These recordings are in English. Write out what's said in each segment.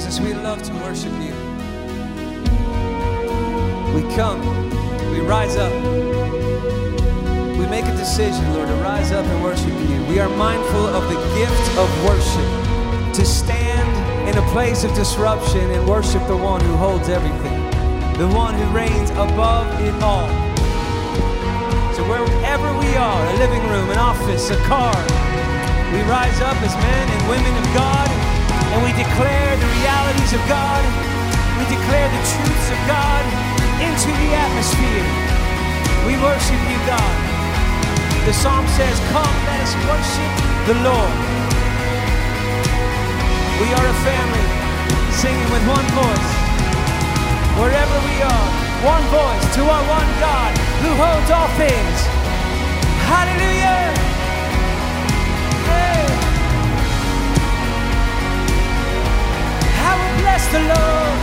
Jesus, we love to worship you. We come, we rise up, we make a decision, Lord, to rise up and worship you. We are mindful of the gift of worship, to stand in a place of disruption and worship the one who holds everything, the one who reigns above it all. So, wherever we are a living room, an office, a car we rise up as men and women of God and we declare the realities of God. We declare the truths of God into the atmosphere. We worship you, God. The psalm says, Come, let us worship the Lord. We are a family singing with one voice. Wherever we are, one voice to our one God who holds all things. Hallelujah! past the Lord.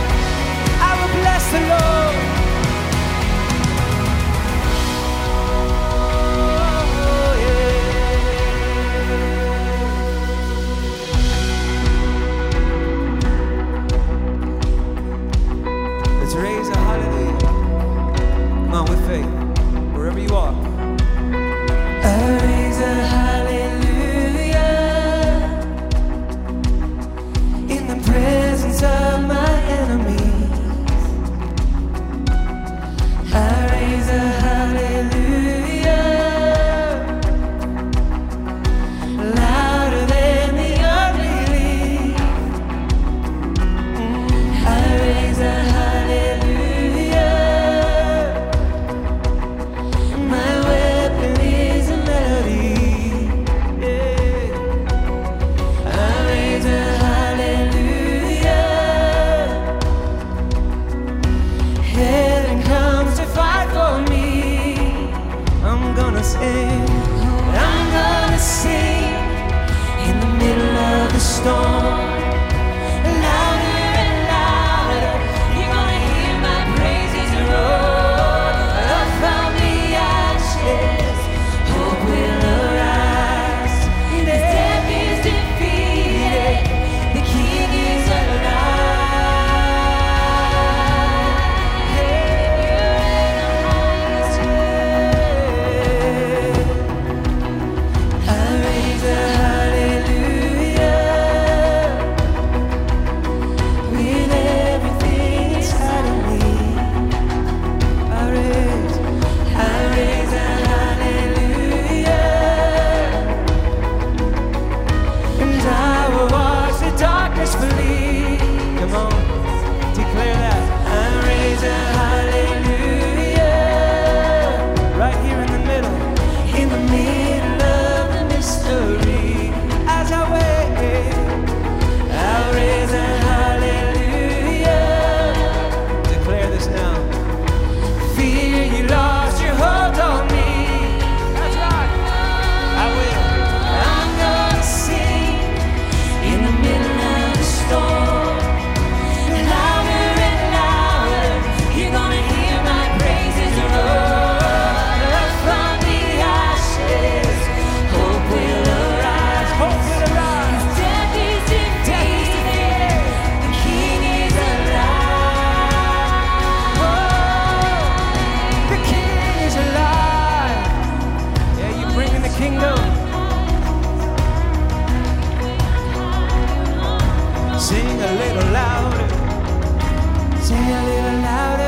Sing a little louder. Sing a little louder.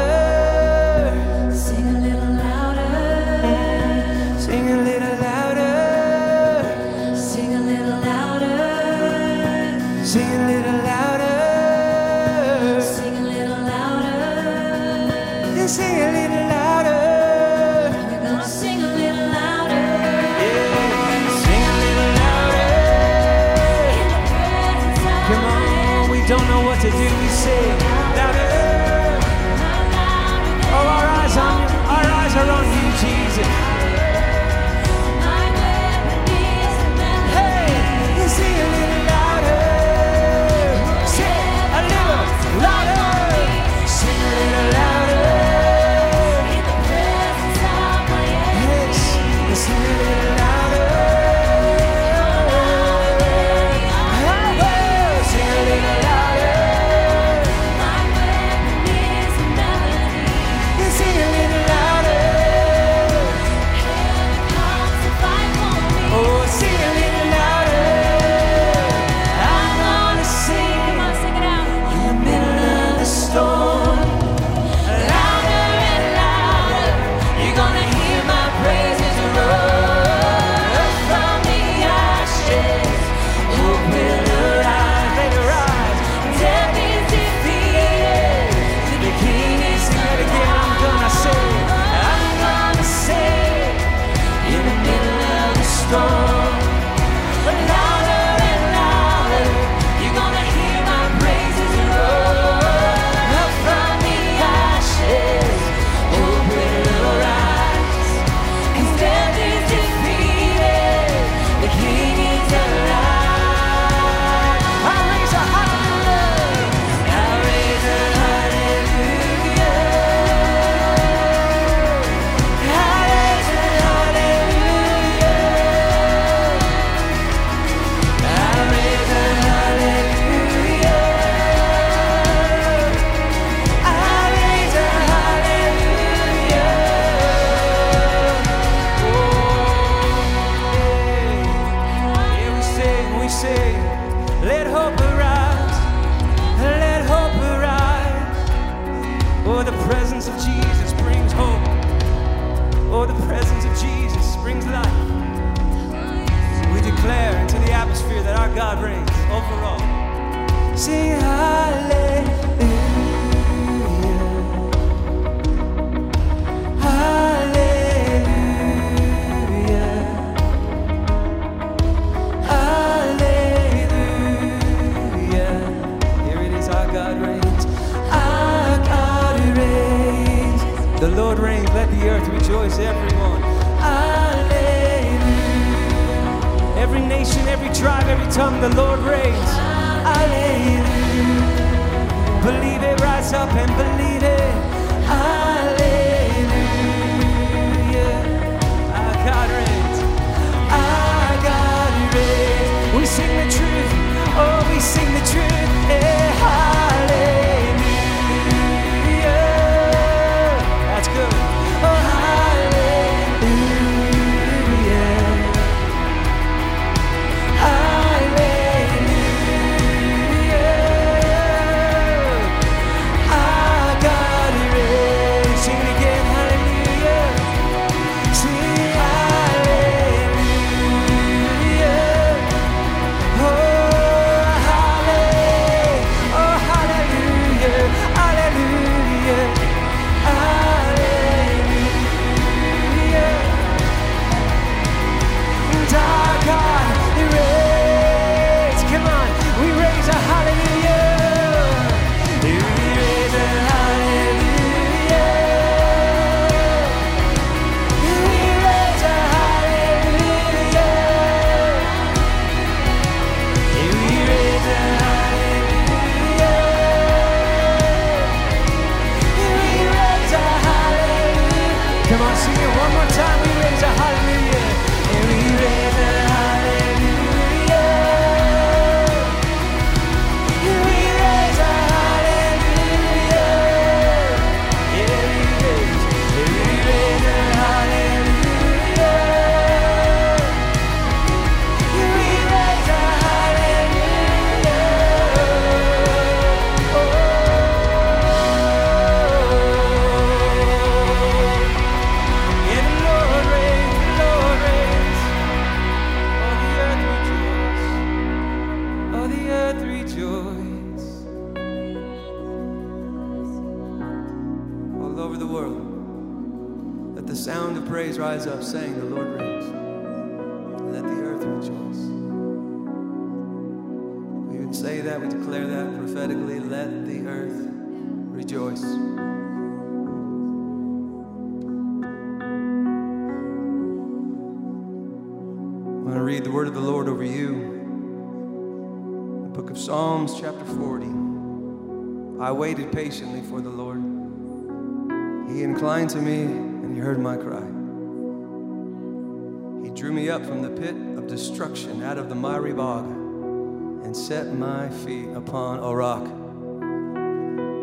Out of the miry bog, and set my feet upon a rock,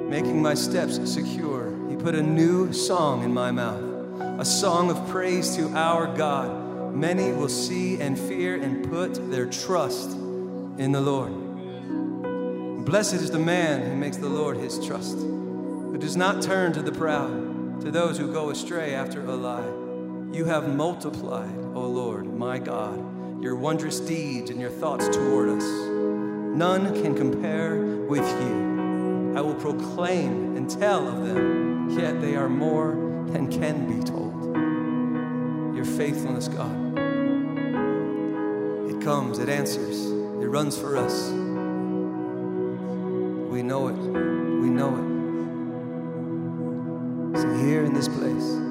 making my steps secure. He put a new song in my mouth, a song of praise to our God. Many will see and fear and put their trust in the Lord. Blessed is the man who makes the Lord his trust, who does not turn to the proud, to those who go astray after a lie. You have multiplied, O Lord, my God, your wondrous deeds and your thoughts toward us. None can compare with you. I will proclaim and tell of them, yet they are more than can be told. Your faithfulness, God. It comes, it answers, it runs for us. We know it. We know it. So here in this place,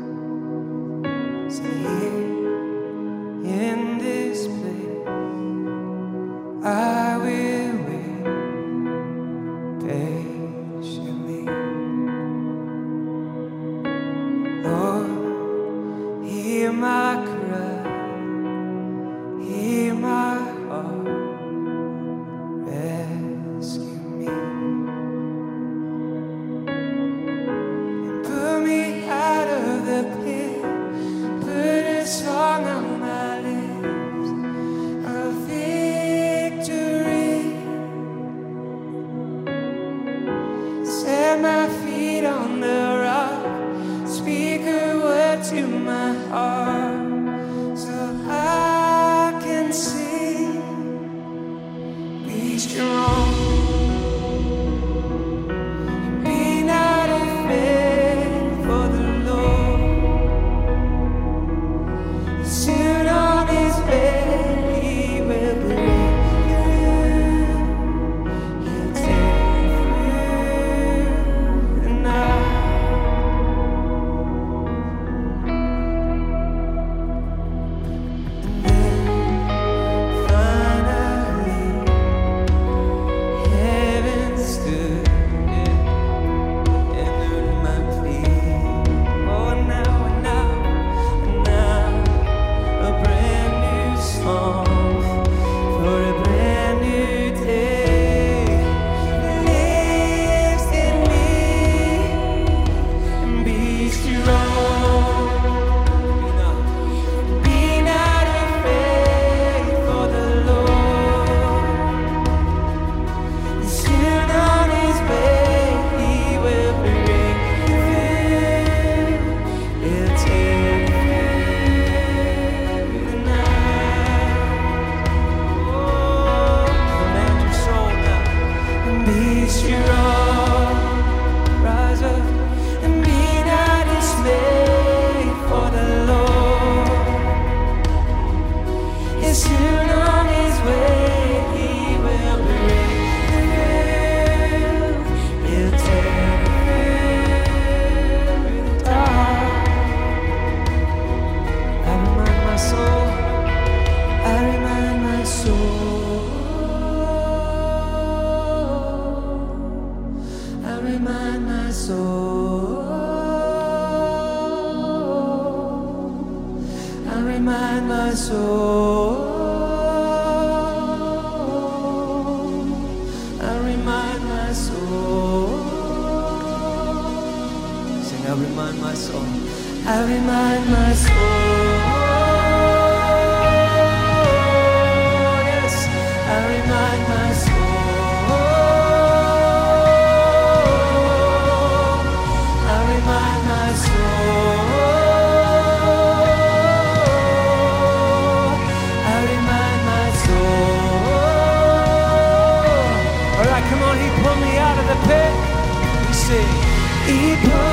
He pulled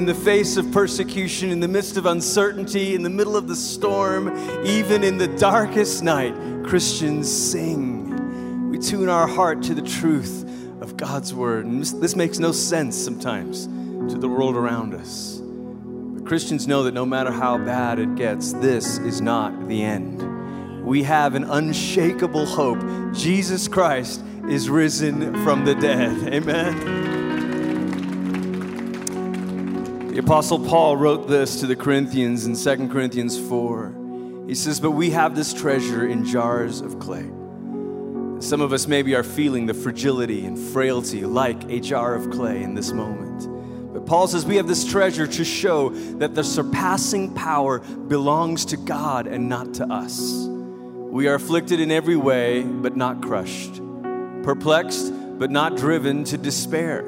In the face of persecution, in the midst of uncertainty, in the middle of the storm, even in the darkest night, Christians sing. We tune our heart to the truth of God's word. And this, makes no sense sometimes to the world around us. But Christians know that no matter how bad it gets, this is not the end we have an unshakable hope. Jesus Christ is risen from the dead. Amen. The Apostle Paul wrote this to the Corinthians in 2 Corinthians 4. He says, But we have this treasure in jars of clay. Some of us maybe are feeling the fragility and frailty like a jar of clay in this moment. But Paul says we have this treasure to show that the surpassing power belongs to God and not to us. We are afflicted in every way, but not crushed, perplexed, but not driven to despair,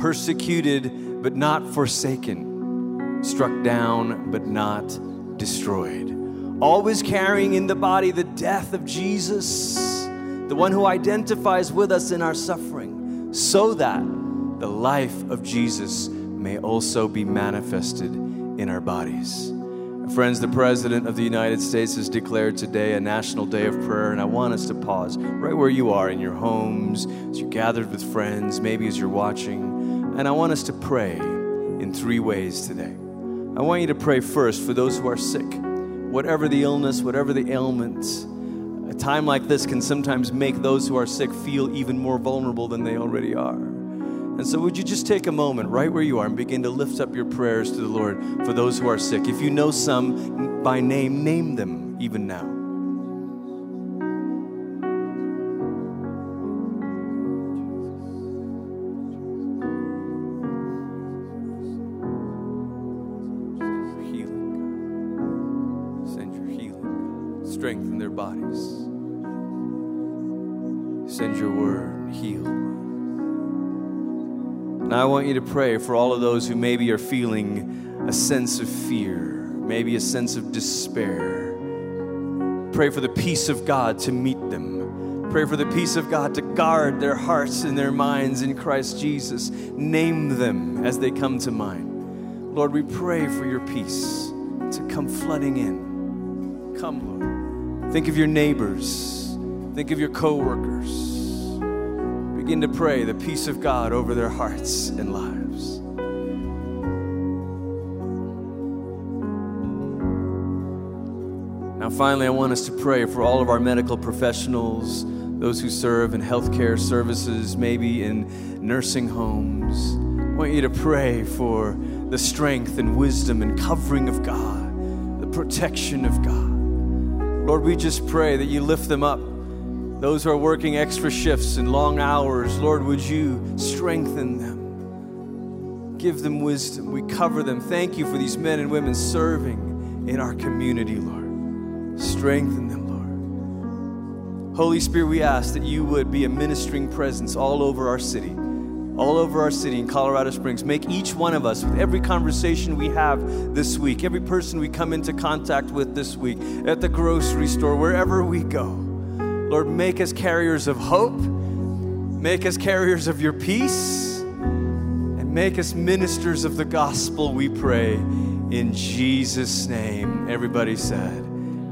persecuted, but not forsaken, struck down, but not destroyed. Always carrying in the body the death of Jesus, the one who identifies with us in our suffering, so that the life of Jesus may also be manifested in our bodies. Friends, the President of the United States has declared today a national day of prayer, and I want us to pause right where you are in your homes, as you're gathered with friends, maybe as you're watching, and I want us to pray in three ways today. I want you to pray first for those who are sick, whatever the illness, whatever the ailments. A time like this can sometimes make those who are sick feel even more vulnerable than they already are. And so, would you just take a moment right where you are and begin to lift up your prayers to the Lord for those who are sick? If you know some by name, name them even now. Now, I want you to pray for all of those who maybe are feeling a sense of fear, maybe a sense of despair. Pray for the peace of God to meet them. Pray for the peace of God to guard their hearts and their minds in Christ Jesus. Name them as they come to mind. Lord, we pray for your peace to come flooding in. Come, Lord. Think of your neighbors. Think of your coworkers begin to pray the peace of God over their hearts and lives. Now, finally, I want us to pray for all of our medical professionals, those who serve in healthcare services, maybe in nursing homes. I want you to pray for the strength and wisdom and covering of God, the protection of God. Lord, we just pray that you lift them up those who are working extra shifts and long hours, Lord, would you strengthen them? Give them wisdom. We cover them. Thank you for these men and women serving in our community, Lord. Strengthen them, Lord. Holy Spirit, we ask that you would be a ministering presence all over our city, all over our city in Colorado Springs. Make each one of us, with every conversation we have this week, every person we come into contact with this week, at the grocery store, wherever we go, Lord, make us carriers of hope, make us carriers of your peace, and make us ministers of the gospel, we pray. In Jesus' name. Everybody said,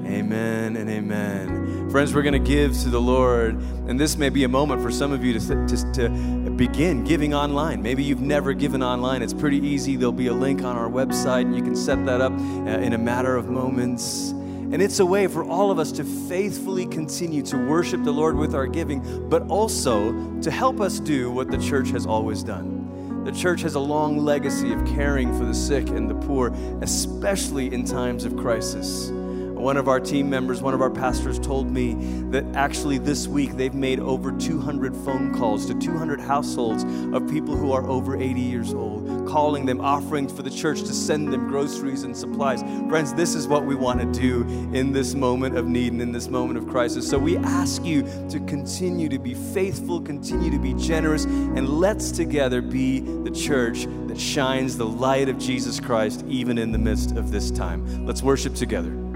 Amen and amen. Friends, we're going to give to the Lord, and this may be a moment for some of you to, to, to begin giving online. Maybe you've never given online. It's pretty easy. There'll be a link on our website, and you can set that up uh, in a matter of moments. And it's a way for all of us to faithfully continue to worship the Lord with our giving, but also to help us do what the church has always done. The church has a long legacy of caring for the sick and the poor, especially in times of crisis. One of our team members, one of our pastors told me that actually this week they've made over 200 phone calls to 200 households of people who are over 80 years old, calling them, offering for the church to send them groceries and supplies. Friends, this is what we want to do in this moment of need and in this moment of crisis. So we ask you to continue to be faithful, continue to be generous, and let's together be the church that shines the light of Jesus Christ even in the midst of this time. Let's worship together.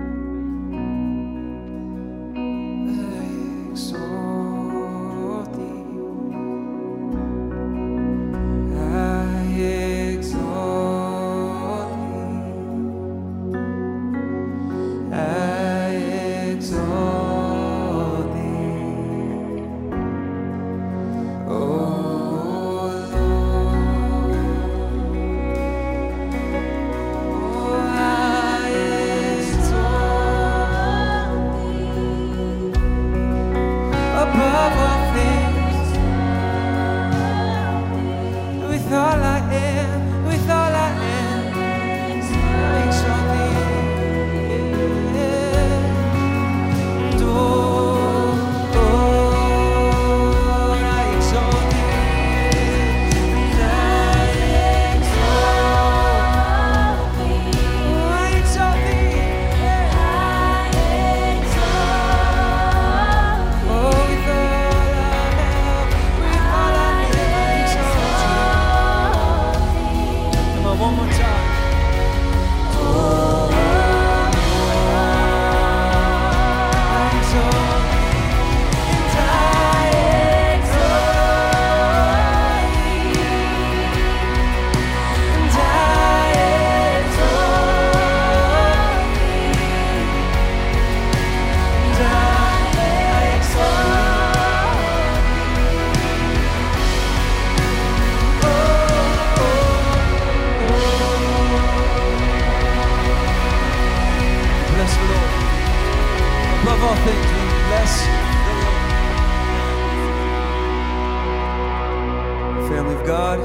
Family of God,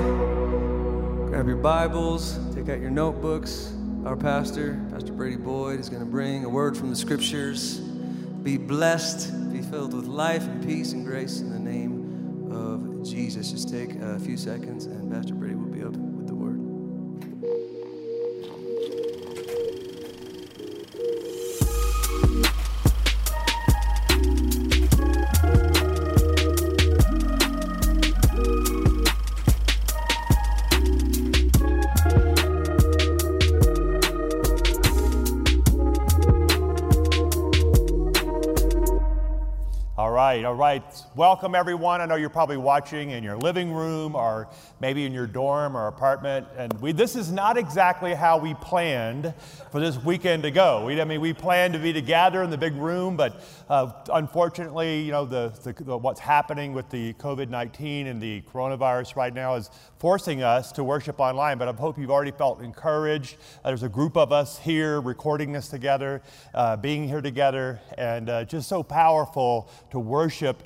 grab your Bibles, take out your notebooks. Our pastor, Pastor Brady Boyd, is going to bring a word from the scriptures. Be blessed, be filled with life and peace and grace in the name of Jesus. Just take a few seconds, and Pastor Brady Welcome, everyone. I know you're probably watching in your living room or maybe in your dorm or apartment. And we, this is not exactly how we planned for this weekend to go. We, I mean, we planned to be together in the big room, but uh, unfortunately, you know, the, the, the, what's happening with the COVID 19 and the coronavirus right now is forcing us to worship online. But I hope you've already felt encouraged. Uh, there's a group of us here recording this together, uh, being here together, and uh, just so powerful to worship worship,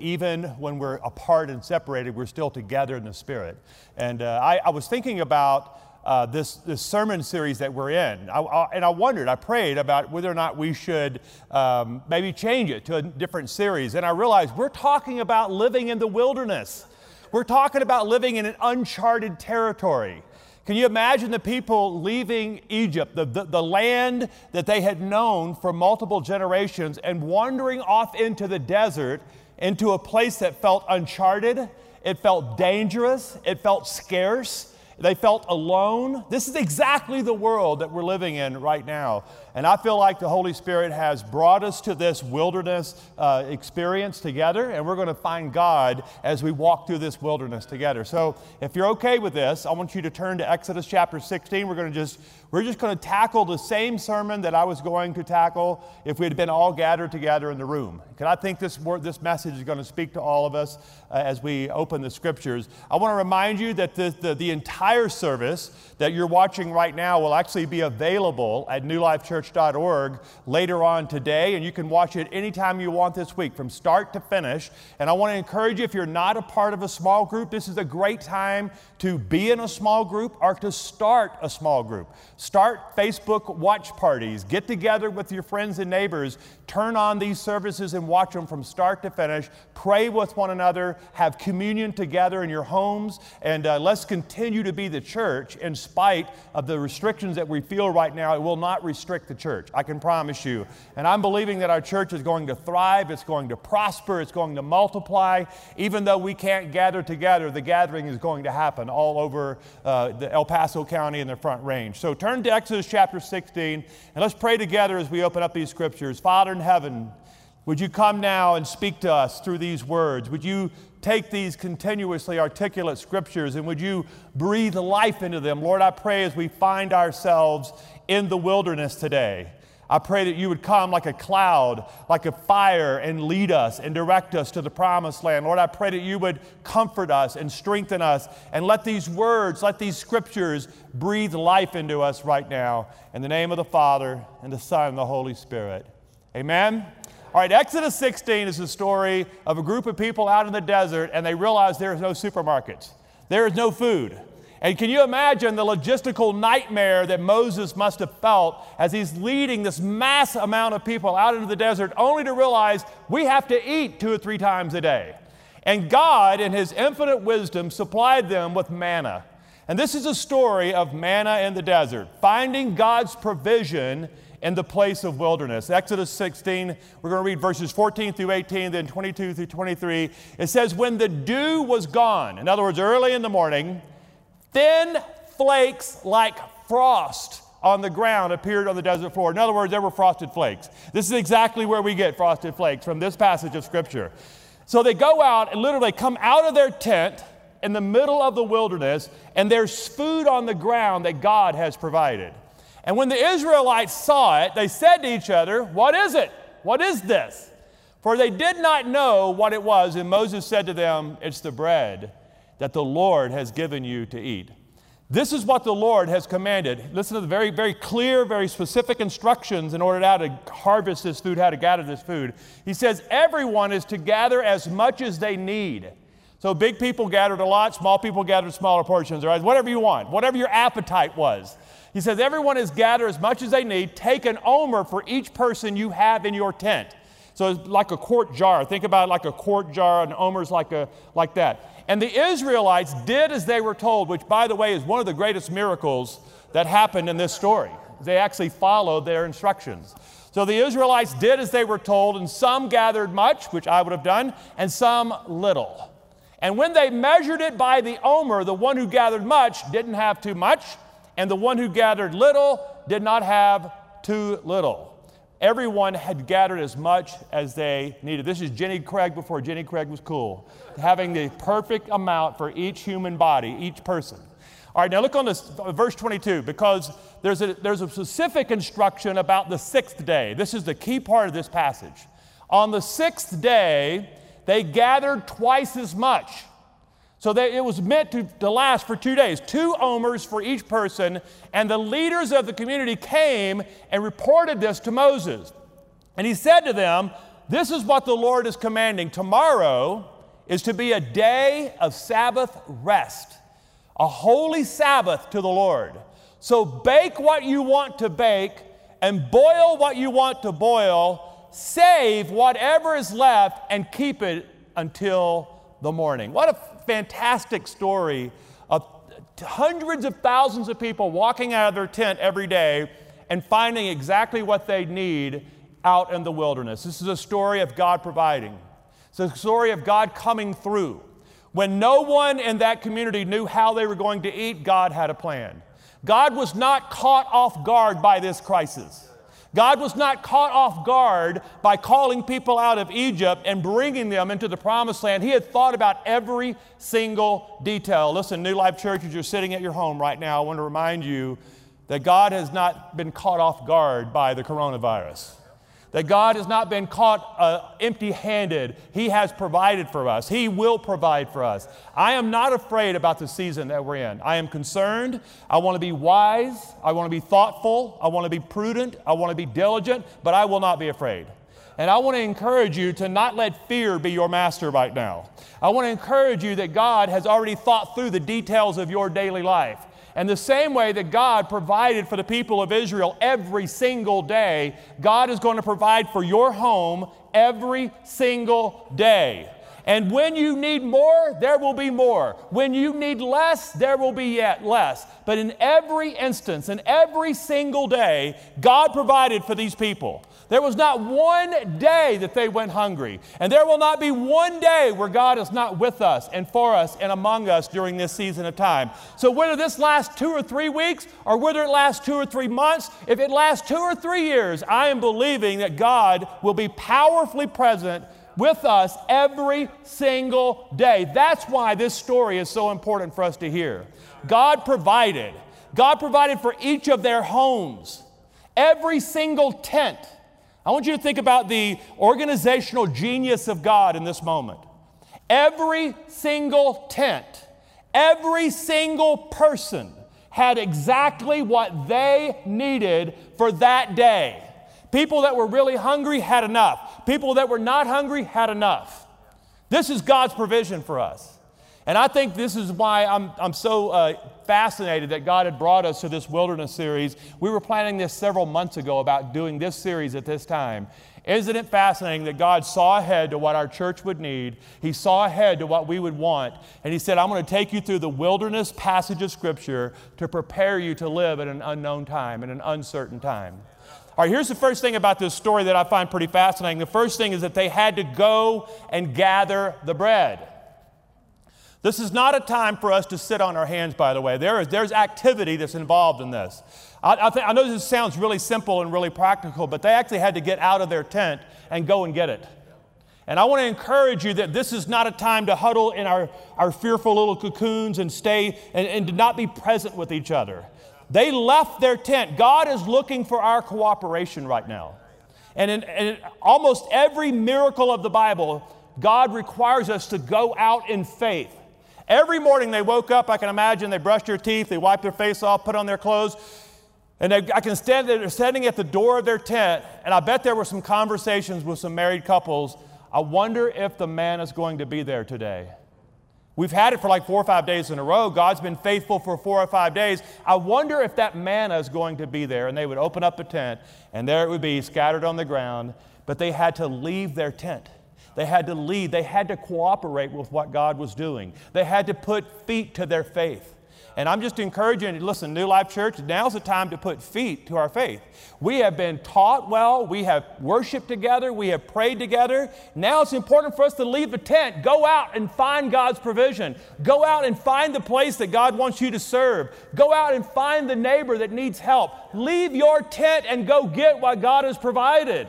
when we're apart and separated, we're still together in the Spirit. And uh, I, I, was thinking about uh, this, this sermon series that we're in, I, I, and I wondered, I prayed about whether or not we should um, maybe change it to a different series. And I realized we're talking about living in the wilderness, we're talking about living in an uncharted territory. Can you imagine the people leaving Egypt, the, the, the, land that they had known for multiple generations, and wandering off into the desert into a place that felt uncharted, it felt dangerous, it felt scarce, they felt alone. This is exactly the world that we're living in right now. And I feel like the Holy Spirit has brought us to this wilderness uh, experience together, and we're going to find God as we walk through this wilderness together. So, if you're okay with this, I want you to turn to Exodus chapter 16. We're going to just we're just going to tackle the same sermon that I was going to tackle if we had been all gathered together in the room. Because I think this word, this message is going to speak to all of us uh, as we open the scriptures. I want to remind you that the, the, the entire service that you're watching right now will actually be available at New Life Church church.org later on today, and you can watch it anytime you want this week from start to finish. And I want to encourage you if you're not a part of a small group, this is a great time to be in a small group or to start a small group. Start Facebook watch parties, get together with your friends and neighbors, turn on these services and watch them from start to finish. Pray with one another, have communion together in your homes, and uh, let's continue to be the church in spite of the restrictions that we feel right now. It will not restrict the church, I can promise you. And I'm believing that our church is going to thrive, it's going to prosper, it's going to multiply. Even though we can't gather together, the gathering is going to happen all over uh, the El Paso County and the Front Range. So turn to Exodus chapter 16 and let's pray together as we open up these scriptures. Father in heaven, would you come now and speak to us through these words? Would you take these continuously articulate scriptures and would you breathe life into them? Lord, I pray as we find ourselves in the wilderness today. I pray that you would come like a cloud, like a fire, and lead us and direct us to the promised land. Lord, I pray that you would comfort us and strengthen us and let these words, let these scriptures breathe life into us right now. In the name of the Father, and the Son, and the Holy Spirit. Amen. All right, Exodus 16 is the story of a group of people out in the desert, and they realize there is no supermarkets, there is no food. And can you imagine the logistical nightmare that Moses must have felt as he's leading this mass amount of people out into the desert, only to realize we have to eat two or three times a day? And God, in His infinite wisdom, supplied them with manna. And this is a story of manna in the desert, finding God's provision in the place of wilderness. Exodus 16, we're going to read verses 14 through 18, then 22 through 23. It says, When the dew was gone, in other words, early in the morning, Thin flakes like frost on the ground appeared on the desert floor. In other words, there were frosted flakes. This is exactly where we get frosted flakes from this passage of Scripture. So they go out and literally come out of their tent in the middle of the wilderness, and there's food on the ground that God has provided. And when the Israelites saw it, they said to each other, What is it? What is this? For they did not know what it was. And Moses said to them, It's the bread that the Lord has given you to eat. This is what the Lord has commanded. Listen to the very, very clear, very specific instructions in order to how to harvest this food, how to gather this food. He says, Everyone is to gather as much as they need. So big people gathered a lot, small people gathered smaller portions, right? Whatever you want, whatever your appetite was. He says, Everyone is gathered as much as they need. Take an omer for each person you have in your tent. So it's like a quart jar. Think about it like a quart jar, and omer's like, a, like that. And the Israelites did as they were told, which, by the way, is one of the greatest miracles that happened in this story. They actually followed their instructions. So the Israelites did as they were told, and some gathered much, which I would have done, and some little. And when they measured it by the omer, the one who gathered much didn't have too much, and the one who gathered little did not have too little. Everyone had gathered as much as they needed. This is Jenny Craig before Jenny Craig was cool, having the perfect amount for each human body, each person. All right, now look on this verse 22 because there's a, there's a specific instruction about the sixth day. This is the key part of this passage. On the sixth day, they gathered twice as much. So it was meant to, to last for two days, two omers for each person. And the leaders of the community came and reported this to Moses. And he said to them, This is what the Lord is commanding. Tomorrow is to be a day of Sabbath rest, a holy Sabbath to the Lord. So bake what you want to bake and boil what you want to boil save whatever is left and keep it until the morning. What a fantastic story of hundreds of thousands of people walking out of their tent every day and finding exactly what they need out in the wilderness. This is a story of God providing. It's a story of God coming through. When no one in that community knew how they were going to eat, God had a plan. God was not caught off guard by this crisis. God was not caught off guard by calling people out of Egypt and bringing them into the promised land. He had thought about every single detail. Listen, New Life Church, as you're sitting at your home right now, I want to remind you that God has not been caught off guard by the coronavirus that God has not been caught uh, empty handed. He has provided for us, He will provide for us. I am not afraid about the season that we're in. I am concerned. I want to be wise. I want to be thoughtful. I want to be prudent. I want to be diligent, but I will not be afraid. And I want to encourage you to not let fear be your master right now. I want to encourage you that God has already thought through the details of your daily life. And the same way that God provided for the people of Israel every single day, God is going to provide for your home every single day. And when you need more, there will be more. When you need less, there will be yet less. But in every instance, in every single day, God provided for these people. There was not one day that they went hungry. And there will not be one day where God is not with us and for us and among us during this season of time. So, whether this lasts two or three weeks or whether it lasts two or three months, if it lasts two or three years, I am believing that God will be powerfully present with us every single day. That's why this story is so important for us to hear. God provided. God provided for each of their homes, every single tent. I want you to think about the organizational genius of God in this moment. Every single tent, every single person had exactly what they needed for that day. People that were really hungry had enough. People that were not hungry had enough. This is God's provision for us. And I think this is why I'm, I'm so uh, fascinated that God had brought us to this wilderness series. We were planning this several months ago about doing this series at this time. Isn't it fascinating that God saw ahead to what our church would need? He saw ahead to what we would want. And He said, I'm going to take you through the wilderness passage of Scripture to prepare you to live at an unknown time, in an uncertain time. All right, here's the first thing about this story that I find pretty fascinating. The first thing is that they had to go and gather the bread. This is not a time for us to sit on our hands, by the way. There is, there's activity that's involved in this. I, I, I know this sounds really simple and really practical, but they actually had to get out of their tent and go and get it. And I want to encourage you that this is not a time to huddle in our, our fearful little cocoons and stay and, and to not be present with each other. They left their tent. God is looking for our cooperation right now. And in, in almost every miracle of the Bible, God requires us to go out in faith. Every morning they woke up, I can imagine, they brushed their teeth, they wiped their face off, put on their clothes, and they, I can stand there, they're standing at the door of their tent, and I bet there were some conversations with some married couples. I wonder if the manna is going to be there today. We've had it for like four or five days in a row. God's been faithful for four or five days. I wonder if that manna is going to be there. And they would open up a tent, and there it would be scattered on the ground. But they had to leave their tent. They had to lead. They had to cooperate with what God was doing. They had to put feet to their faith. And I'm just encouraging you, listen, New Life Church, now's the time to put feet to our faith. We have been taught well, we have worshiped together, we have prayed together. Now it's important for us to leave the tent, go out and find God's provision. Go out and find the place that God wants you to serve. Go out and find the neighbor that needs help. Leave your tent and go get what God has provided.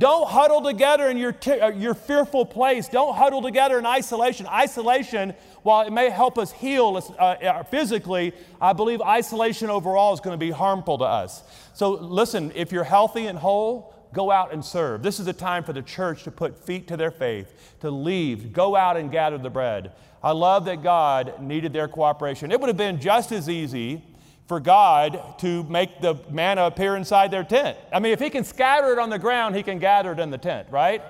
Don't huddle together in your, t- uh, your fearful place. Don't huddle together in isolation. Isolation, while it may help us heal uh, uh, physically, I believe isolation overall is going to be harmful to us. So, listen, if you're healthy and whole, go out and serve. This is a time for the church to put feet to their faith, to leave, go out and gather the bread. I love that God needed their cooperation. It would have been just as easy for God to make the manna appear inside their tent. I mean, if He can scatter it on the ground, He can gather it in the tent, right?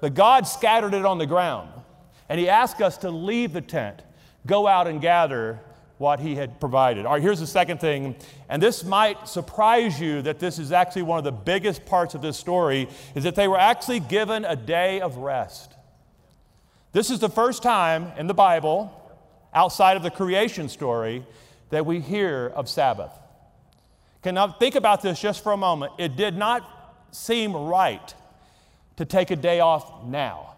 But God scattered it on the ground. And He asked us to leave the tent, go out and gather what He had provided. All right, here's the second thing, and this might surprise you that this is actually one of the biggest parts of this story, is that they were actually given a day of rest. This is the first time in the Bible, outside of the creation story, that we hear of Sabbath. Can now think about this just for a moment. It did not seem right to take a day off now.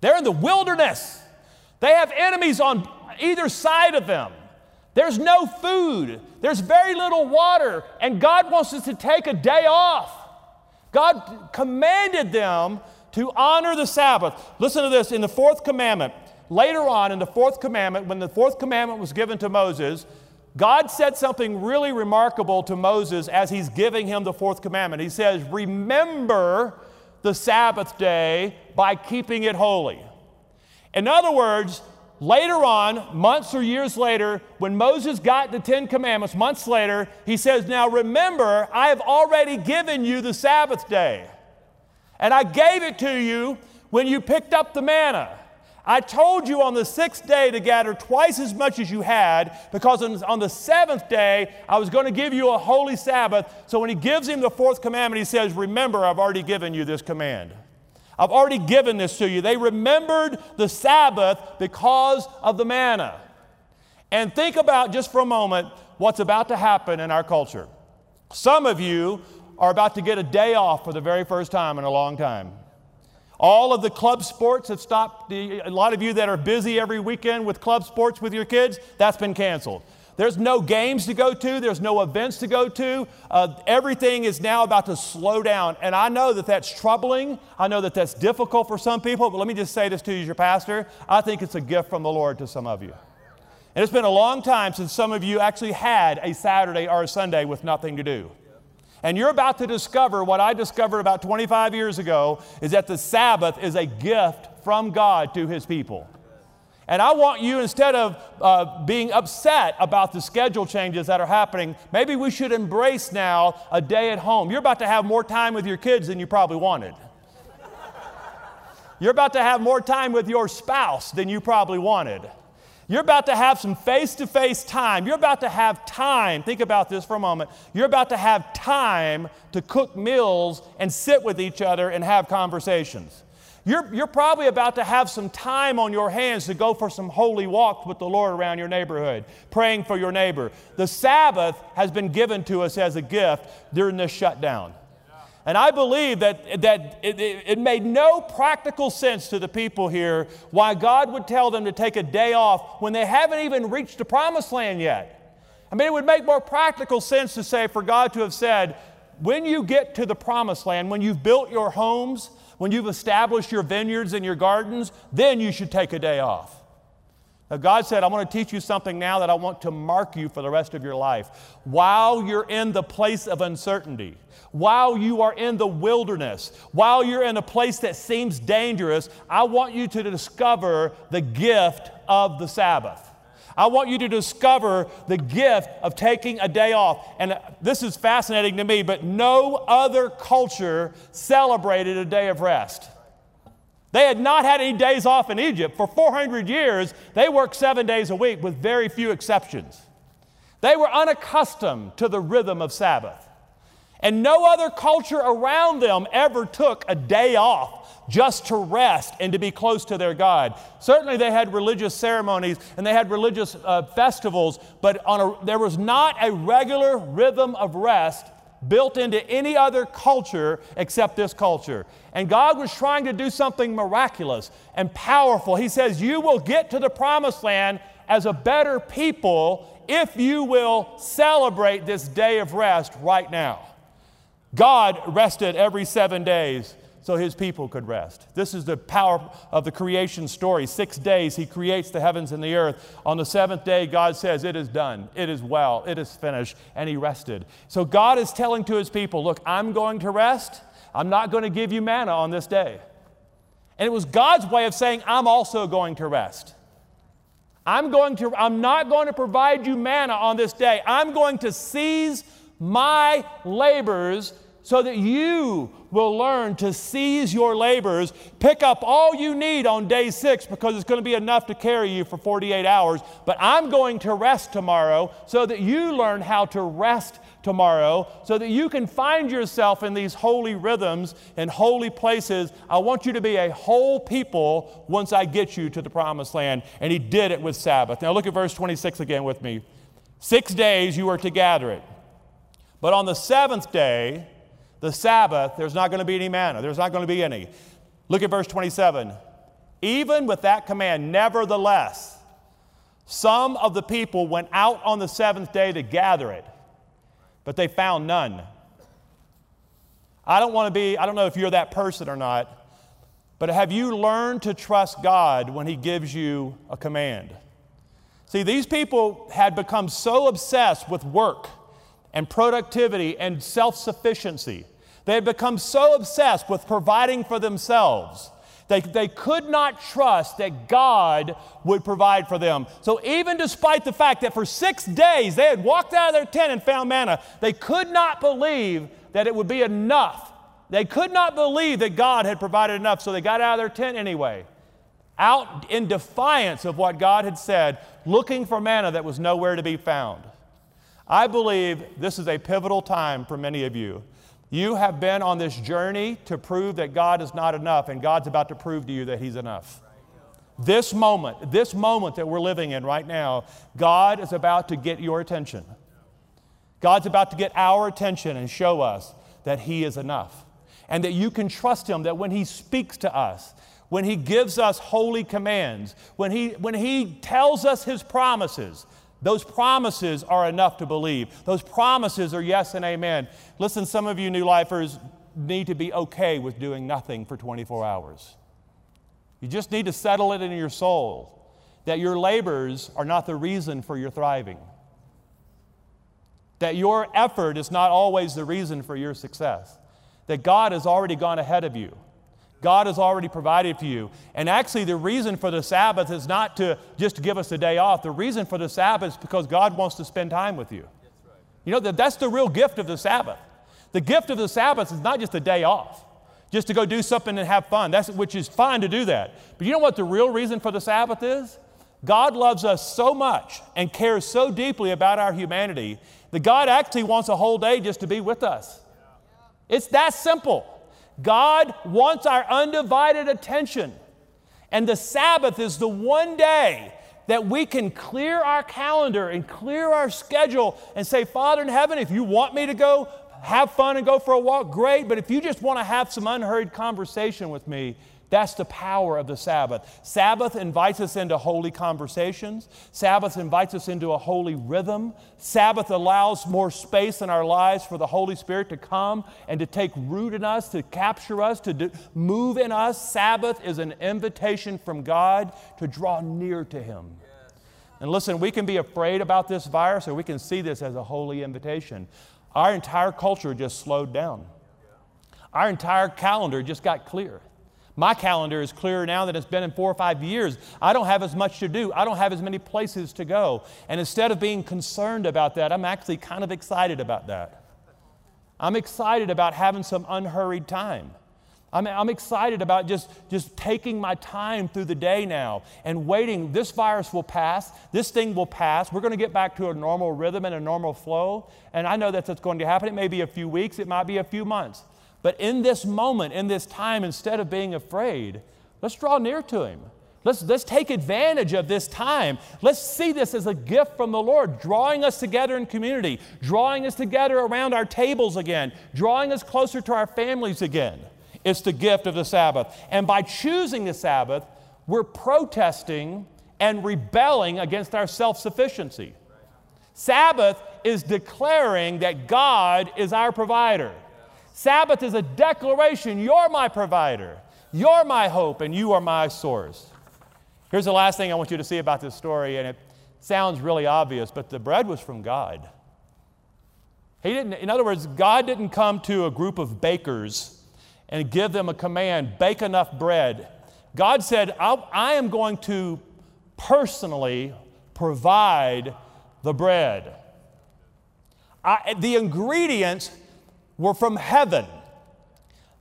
They're in the wilderness. They have enemies on either side of them. There's no food. There's very little water. And God wants us to take a day off. God commanded them to honor the Sabbath. Listen to this in the fourth commandment later on in the fourth commandment, when the fourth commandment was given to Moses, God said something really remarkable to Moses as he's giving him the fourth commandment. He says, Remember the Sabbath day by keeping it holy. In other words, later on, months or years later, when Moses got the Ten Commandments, months later, he says, Now remember, I have already given you the Sabbath day. And I gave it to you when you picked up the manna. I told you on the sixth day to gather twice as much as you had, because on the seventh day I was going to give you a holy Sabbath. So when he gives him the fourth commandment, he says, Remember, I've already given you this command. I've already given this to you. They remembered the Sabbath because of the manna. And think about just for a moment what's about to happen in our culture. Some of you are about to get a day off for the very first time in a long time. All of the club sports have stopped. A lot of you that are busy every weekend with club sports with your kids, that's been canceled. There's no games to go to, there's no events to go to. Uh, everything is now about to slow down. And I know that that's troubling. I know that that's difficult for some people, but let me just say this to you as your pastor. I think it's a gift from the Lord to some of you. And it's been a long time since some of you actually had a Saturday or a Sunday with nothing to do. And you're about to discover what I discovered about 25 years ago is that the Sabbath is a gift from God to his people. And I want you, instead of uh, being upset about the schedule changes that are happening, maybe we should embrace now a day at home. You're about to have more time with your kids than you probably wanted. You're about to have more time with your spouse than you probably wanted. You're about to have some face to face time. You're about to have time. Think about this for a moment. You're about to have time to cook meals and sit with each other and have conversations. You're, you're probably about to have some time on your hands to go for some holy walks with the Lord around your neighborhood, praying for your neighbor. The Sabbath has been given to us as a gift during this shutdown. And I believe that, that it, it, made no practical sense to the people here why God would tell them to take a day off when they haven't even reached the promised land yet. I mean, it would make more practical sense to say for God to have said, when you get to the promised land, when you've built your homes, when you've established your vineyards and your gardens, then you should take a day off. Now, God said, I want to teach you something now that I want to mark you for the rest of your life. While you're in the place of uncertainty, while you are in the wilderness, while you're in a place that seems dangerous, I want you to discover the gift of the Sabbath. I want you to discover the gift of taking a day off. And this is fascinating to me, but no other culture celebrated a day of rest. They had not had any days off in Egypt. For 400 years, they worked seven days a week with very few exceptions. They were unaccustomed to the rhythm of Sabbath. And no other culture around them ever took a day off just to rest and to be close to their God. Certainly, they had religious ceremonies and they had religious uh, festivals, but a, there was not a regular rhythm of rest built into any other culture except this culture. And God was trying to do something miraculous and powerful. He says, You will get to the promised land as a better people if you will celebrate this day of rest right now. God rested every seven days so his people could rest. This is the power of the creation story. Six days he creates the heavens and the earth. On the seventh day, God says, It is done, it is well, it is finished, and he rested. So God is telling to his people, Look, I'm going to rest. I'm not going to give you manna on this day. And it was God's way of saying, I'm also going to rest. I'm going to, I'm not going to provide you manna on this day. I'm going to seize my labors so that you will learn to seize your labors, pick up all you need on day six because it's going to be enough to carry you for 48 hours. But I'm going to rest tomorrow so that you learn how to rest tomorrow so that you can find yourself in these holy rhythms and holy places. I want you to be a whole people once I get you to the promised land. And he did it with Sabbath. Now look at verse 26 again with me. Six days you are to gather it. But on the seventh day, the Sabbath, there's not going to be any manna. There's not going to be any. Look at verse 27. Even with that command, nevertheless, some of the people went out on the seventh day to gather it, but they found none. I don't want to be, I don't know if you're that person or not, but have you learned to trust God when He gives you a command? See, these people had become so obsessed with work and productivity and self sufficiency they had become so obsessed with providing for themselves. They, they could not trust that God would provide for them. So, even despite the fact that for six days they had walked out of their tent and found manna, they could not believe that it would be enough. They could not believe that God had provided enough, so they got out of their tent anyway, out in defiance of what God had said, looking for manna that was nowhere to be found. I believe this is a pivotal time for many of you. You have been on this journey to prove that God is not enough, and God's about to prove to you that He's enough. This moment, this moment that we're living in right now, God is about to get your attention. God's about to get our attention and show us that He is enough. And that you can trust Him, that when He speaks to us, when He gives us holy commands, when He, when he tells us His promises, those promises are enough to believe. Those promises are yes and amen. Listen, some of you new lifers need to be okay with doing nothing for 24 hours. You just need to settle it in your soul that your labors are not the reason for your thriving, that your effort is not always the reason for your success, that God has already gone ahead of you. God has already provided for you. And actually, the reason for the Sabbath is not to just give us a day off. The reason for the Sabbath is because God wants to spend time with you. You know, that that's the real gift of the Sabbath. The gift of the Sabbath is not just a day off, just to go do something and have fun, that's, which is fine to do that. But you know what the real reason for the Sabbath is? God loves us so much and cares so deeply about our humanity that God actually wants a whole day just to be with us. It's that simple. God wants our undivided attention. And the Sabbath is the one day that we can clear our calendar and clear our schedule and say, Father in heaven, if you want me to go have fun and go for a walk, great. But if you just want to have some unhurried conversation with me, that's the power of the Sabbath. Sabbath invites us into holy conversations. Sabbath invites us into a holy rhythm. Sabbath allows more space in our lives for the Holy Spirit to come and to take root in us, to capture us, to do, move in us. Sabbath is an invitation from God to draw near to Him. And listen, we can be afraid about this virus or we can see this as a holy invitation. Our entire culture just slowed down. Our entire calendar just got clear. My calendar is clearer now than it's been in four or five years. I don't have as much to do. I don't have as many places to go. And instead of being concerned about that, I'm actually kind of excited about that. I'm excited about having some unhurried time. I'm, I'm excited about just, just taking my time through the day now and waiting. This virus will pass. This thing will pass. We're going to get back to a normal rhythm and a normal flow. And I know that's what's going to happen. It may be a few weeks, it might be a few months. But in this moment, in this time, instead of being afraid, let's draw near to Him. Let's, let's take advantage of this time. Let's see this as a gift from the Lord, drawing us together in community, drawing us together around our tables again, drawing us closer to our families again. It's the gift of the Sabbath. And by choosing the Sabbath, we're protesting and rebelling against our self sufficiency. Sabbath is declaring that God is our provider. Sabbath is a declaration you're my provider, you're my hope, and you are my source. Here's the last thing I want you to see about this story, and it sounds really obvious, but the bread was from God. He didn't, in other words, God didn't come to a group of bakers and give them a command bake enough bread. God said, I am going to personally provide the bread. I, the ingredients were from heaven.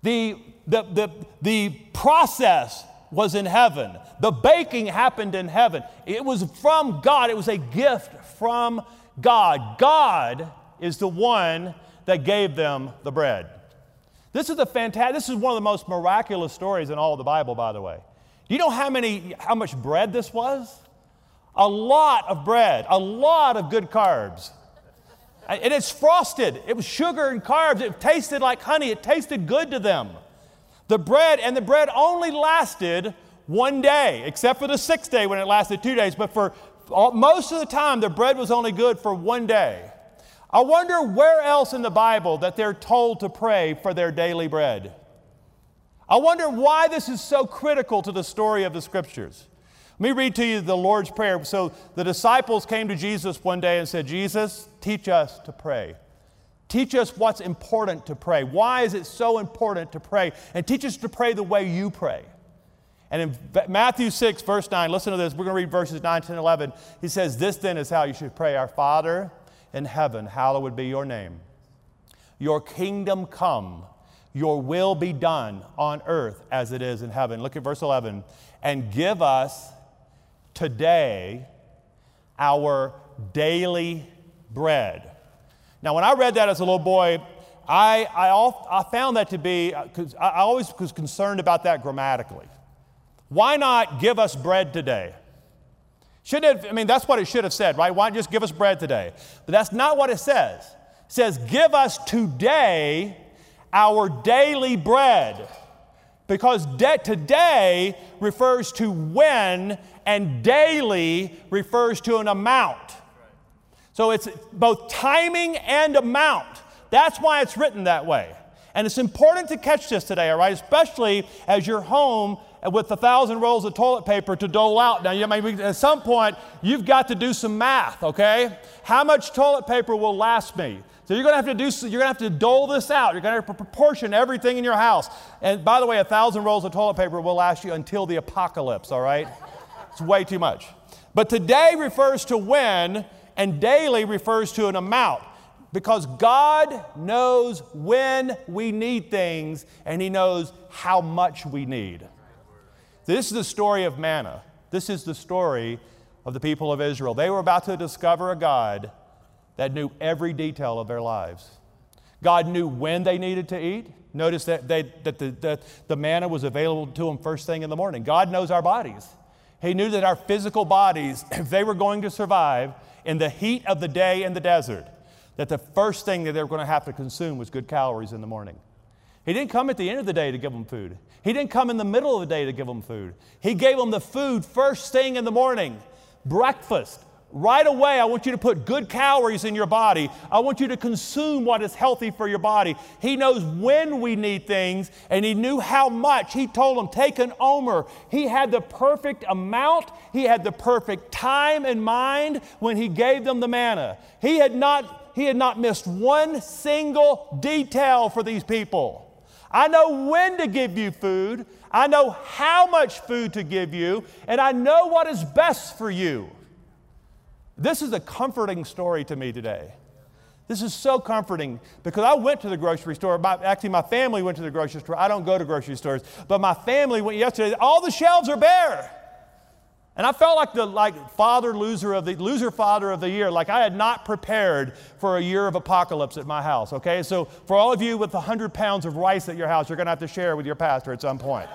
The, the, the, the process was in heaven. The baking happened in heaven. It was from God, it was a gift from God. God is the one that gave them the bread. This is a fantastic, this is one of the most miraculous stories in all of the Bible, by the way. Do you know how many, how much bread this was? A lot of bread, a lot of good carbs. And it's frosted. It was sugar and carbs. It tasted like honey. It tasted good to them. The bread, and the bread only lasted one day, except for the sixth day when it lasted two days. But for all, most of the time, the bread was only good for one day. I wonder where else in the Bible that they're told to pray for their daily bread. I wonder why this is so critical to the story of the scriptures. Let me read to you the Lord's Prayer. So the disciples came to Jesus one day and said, Jesus, teach us to pray. Teach us what's important to pray. Why is it so important to pray? And teach us to pray the way you pray. And in Matthew 6, verse 9, listen to this. We're going to read verses 9, 10, 11. He says, This then is how you should pray Our Father in heaven, hallowed be your name. Your kingdom come, your will be done on earth as it is in heaven. Look at verse 11. And give us today our daily bread. Now, when I read that as a little boy, I, I, I found that to be, uh, because I always was concerned about that grammatically. Why not give us bread today? Should have, I mean, that's what it should have said, right? Why not just give us bread today? But that's not what it says. It says, give us today our daily bread. Because de- today refers to when, and daily refers to an amount. So it's both timing and amount. That's why it's written that way. And it's important to catch this today, all right? Especially as you're home with a thousand rolls of toilet paper to dole out. Now, you may, at some point, you've got to do some math, okay? How much toilet paper will last me? So you're going to have to do. You're going to have to dole this out. You're going to have to proportion everything in your house. And by the way, a thousand rolls of toilet paper will last you until the apocalypse. All right? It's way too much. But today refers to when, and daily refers to an amount because God knows when we need things and He knows how much we need. This is the story of manna. This is the story of the people of Israel. They were about to discover a God that knew every detail of their lives. God knew when they needed to eat. Notice that, they, that, the, that the manna was available to them first thing in the morning. God knows our bodies. He knew that our physical bodies, if they were going to survive in the heat of the day in the desert, that the first thing that they were going to have to consume was good calories in the morning. He didn't come at the end of the day to give them food. He didn't come in the middle of the day to give them food. He gave them the food first thing in the morning, breakfast. Right away, I want you to put good calories in your body. I want you to consume what is healthy for your body. He knows when we need things, and He knew how much. He told them, take an omer. He had the perfect amount, He had the perfect time in mind when He gave them the manna. He had not, he had not missed one single detail for these people. I know when to give you food, I know how much food to give you, and I know what is best for you. This is a comforting story to me today. This is so comforting because I went to the grocery store. My, actually, my family went to the grocery store. I don't go to grocery stores, but my family went yesterday. All the shelves are bare. And I felt like the like father loser of the loser father of the year, like I had not prepared for a year of apocalypse at my house. Okay, so for all of you with hundred pounds of rice at your house, you're going to have to share with your pastor at some point,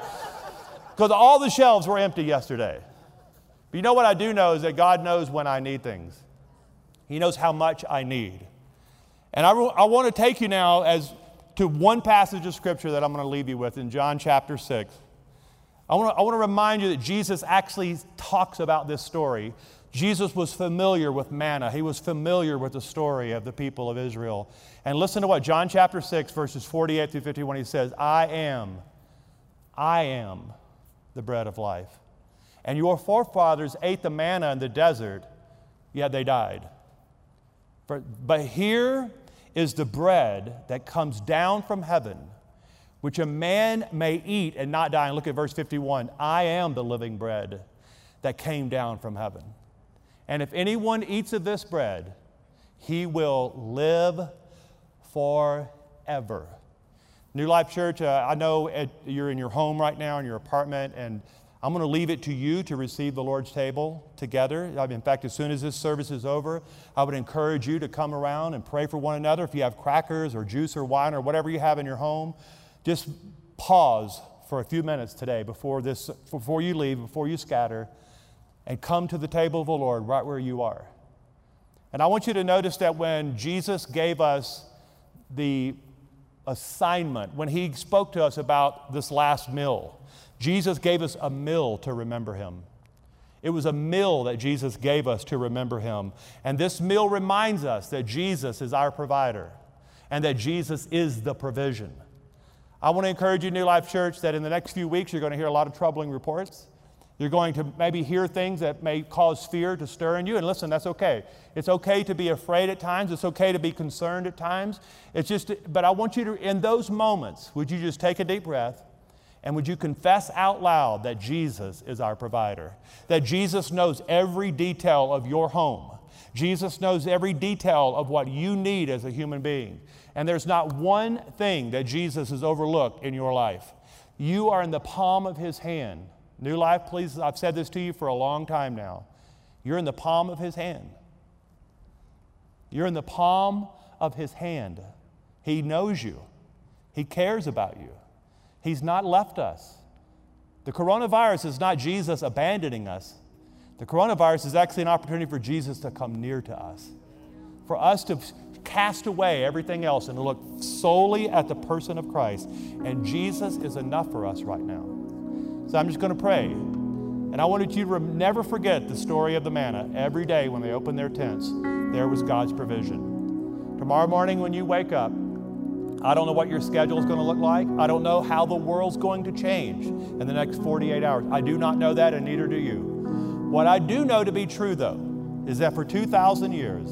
because all the shelves were empty yesterday. But you know what I do know is that God knows when I need things. He knows how much I need. And I, I want to take you now as to one passage of scripture that I'm going to leave you with in John chapter 6. I want, to, I want to remind you that Jesus actually talks about this story. Jesus was familiar with manna. He was familiar with the story of the people of Israel. And listen to what John chapter 6, verses 48 through 51, he says, I am, I am the bread of life. And your forefathers ate the manna in the desert, yet they died. But here is the bread that comes down from heaven which a man may eat and not die. And look at verse 51 I am the living bread that came down from heaven. And if anyone eats of this bread, he will live forever. New Life Church, uh, I know you're in your home right now, in your apartment, and I'm going to leave it to you to receive the Lord's table together. In fact, as soon as this service is over, I would encourage you to come around and pray for one another. If you have crackers or juice or wine or whatever you have in your home, just pause for a few minutes today before, this, before you leave, before you scatter, and come to the table of the Lord right where you are. And I want you to notice that when Jesus gave us the assignment, when he spoke to us about this last meal, Jesus gave us a meal to remember him. It was a meal that Jesus gave us to remember him. And this meal reminds us that Jesus is our provider and that Jesus is the provision. I want to encourage you, New Life Church, that in the next few weeks you're going to hear a lot of troubling reports. You're going to maybe hear things that may cause fear to stir in you. And listen, that's okay. It's okay to be afraid at times. It's okay to be concerned at times. It's just, but I want you to, in those moments, would you just take a deep breath and would you confess out loud that Jesus is our provider? That Jesus knows every detail of your home. Jesus knows every detail of what you need as a human being. And there's not one thing that Jesus has overlooked in your life. You are in the palm of his hand. New life, please, I've said this to you for a long time now. You're in the palm of his hand. You're in the palm of his hand. He knows you, he cares about you. He's not left us. The coronavirus is not Jesus abandoning us. The coronavirus is actually an opportunity for Jesus to come near to us, for us to cast away everything else and look solely at the person of Christ. And Jesus is enough for us right now. So I'm just going to pray. And I wanted you to never forget the story of the manna. Every day when they opened their tents, there was God's provision. Tomorrow morning when you wake up, I don't know what your schedule is going to look like. I don't know how the world's going to change in the next 48 hours. I do not know that, and neither do you. What I do know to be true, though, is that for 2,000 years,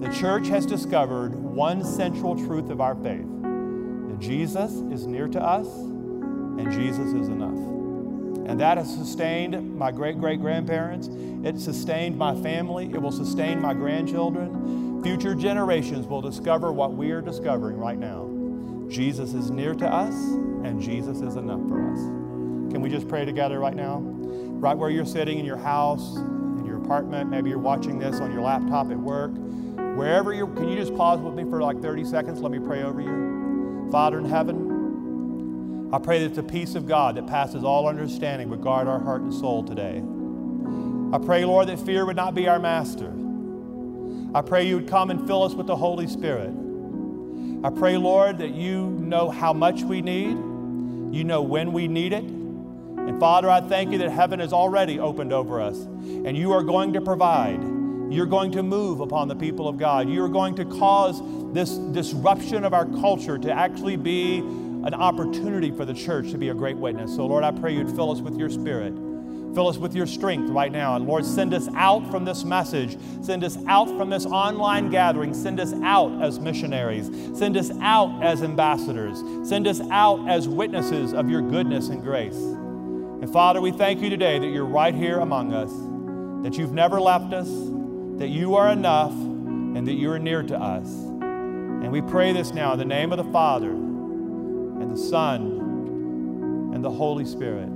the church has discovered one central truth of our faith that Jesus is near to us and Jesus is enough. And that has sustained my great great grandparents. It sustained my family. It will sustain my grandchildren. Future generations will discover what we are discovering right now. Jesus is near to us, and Jesus is enough for us. Can we just pray together right now? Right where you're sitting in your house, in your apartment, maybe you're watching this on your laptop at work. Wherever you're, can you just pause with me for like 30 seconds? Let me pray over you. Father in heaven, I pray that the peace of God that passes all understanding would guard our heart and soul today. I pray, Lord, that fear would not be our master. I pray you would come and fill us with the Holy Spirit. I pray, Lord, that you know how much we need, you know when we need it. And Father, I thank you that heaven is already opened over us, and you are going to provide. You're going to move upon the people of God. You're going to cause this disruption of our culture to actually be an opportunity for the church to be a great witness. So, Lord, I pray you'd fill us with your spirit. Fill us with your strength right now. And Lord, send us out from this message. Send us out from this online gathering. Send us out as missionaries. Send us out as ambassadors. Send us out as witnesses of your goodness and grace. And Father, we thank you today that you're right here among us, that you've never left us, that you are enough and that you are near to us. And we pray this now in the name of the Father and the Son and the Holy Spirit.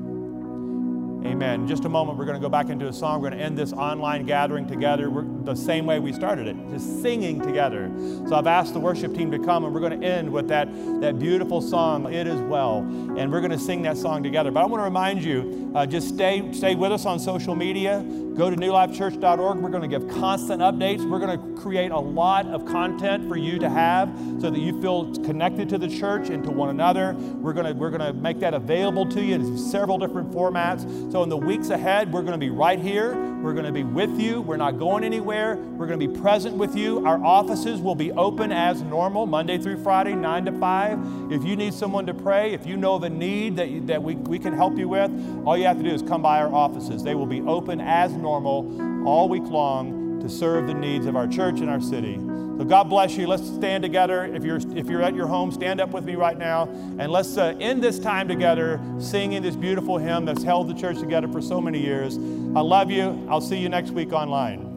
Amen. In just a moment, we're going to go back into a song. We're going to end this online gathering together we're, the same way we started it, just singing together. So I've asked the worship team to come, and we're going to end with that, that beautiful song, It Is Well. And we're going to sing that song together. But I want to remind you uh, just stay, stay with us on social media. Go to newlifechurch.org. We're going to give constant updates. We're going to create a lot of content for you to have so that you feel connected to the church and to one another. We're going to, we're going to make that available to you in several different formats. So in the weeks ahead, we're going to be right here. We're going to be with you. We're not going anywhere. We're going to be present with you. Our offices will be open as normal, Monday through Friday, 9 to 5. If you need someone to pray, if you know of a need that, that we, we can help you with, all you have to do is come by our offices. They will be open as normal all week long to serve the needs of our church and our city. So God bless you. Let's stand together. If you're if you're at your home, stand up with me right now, and let's uh, end this time together singing this beautiful hymn that's held the church together for so many years. I love you. I'll see you next week online.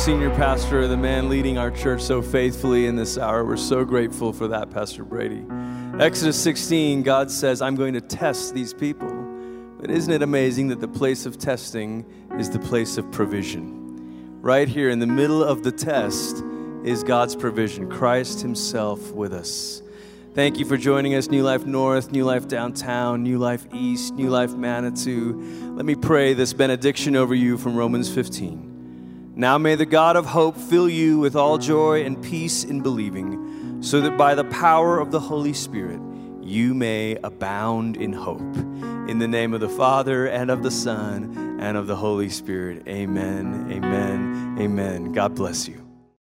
Senior pastor, the man leading our church so faithfully in this hour. We're so grateful for that, Pastor Brady. Exodus 16, God says, I'm going to test these people. But isn't it amazing that the place of testing is the place of provision? Right here in the middle of the test is God's provision, Christ Himself with us. Thank you for joining us, New Life North, New Life Downtown, New Life East, New Life Manitou. Let me pray this benediction over you from Romans 15. Now may the God of hope fill you with all joy and peace in believing, so that by the power of the Holy Spirit you may abound in hope. In the name of the Father, and of the Son, and of the Holy Spirit. Amen, amen, amen. God bless you.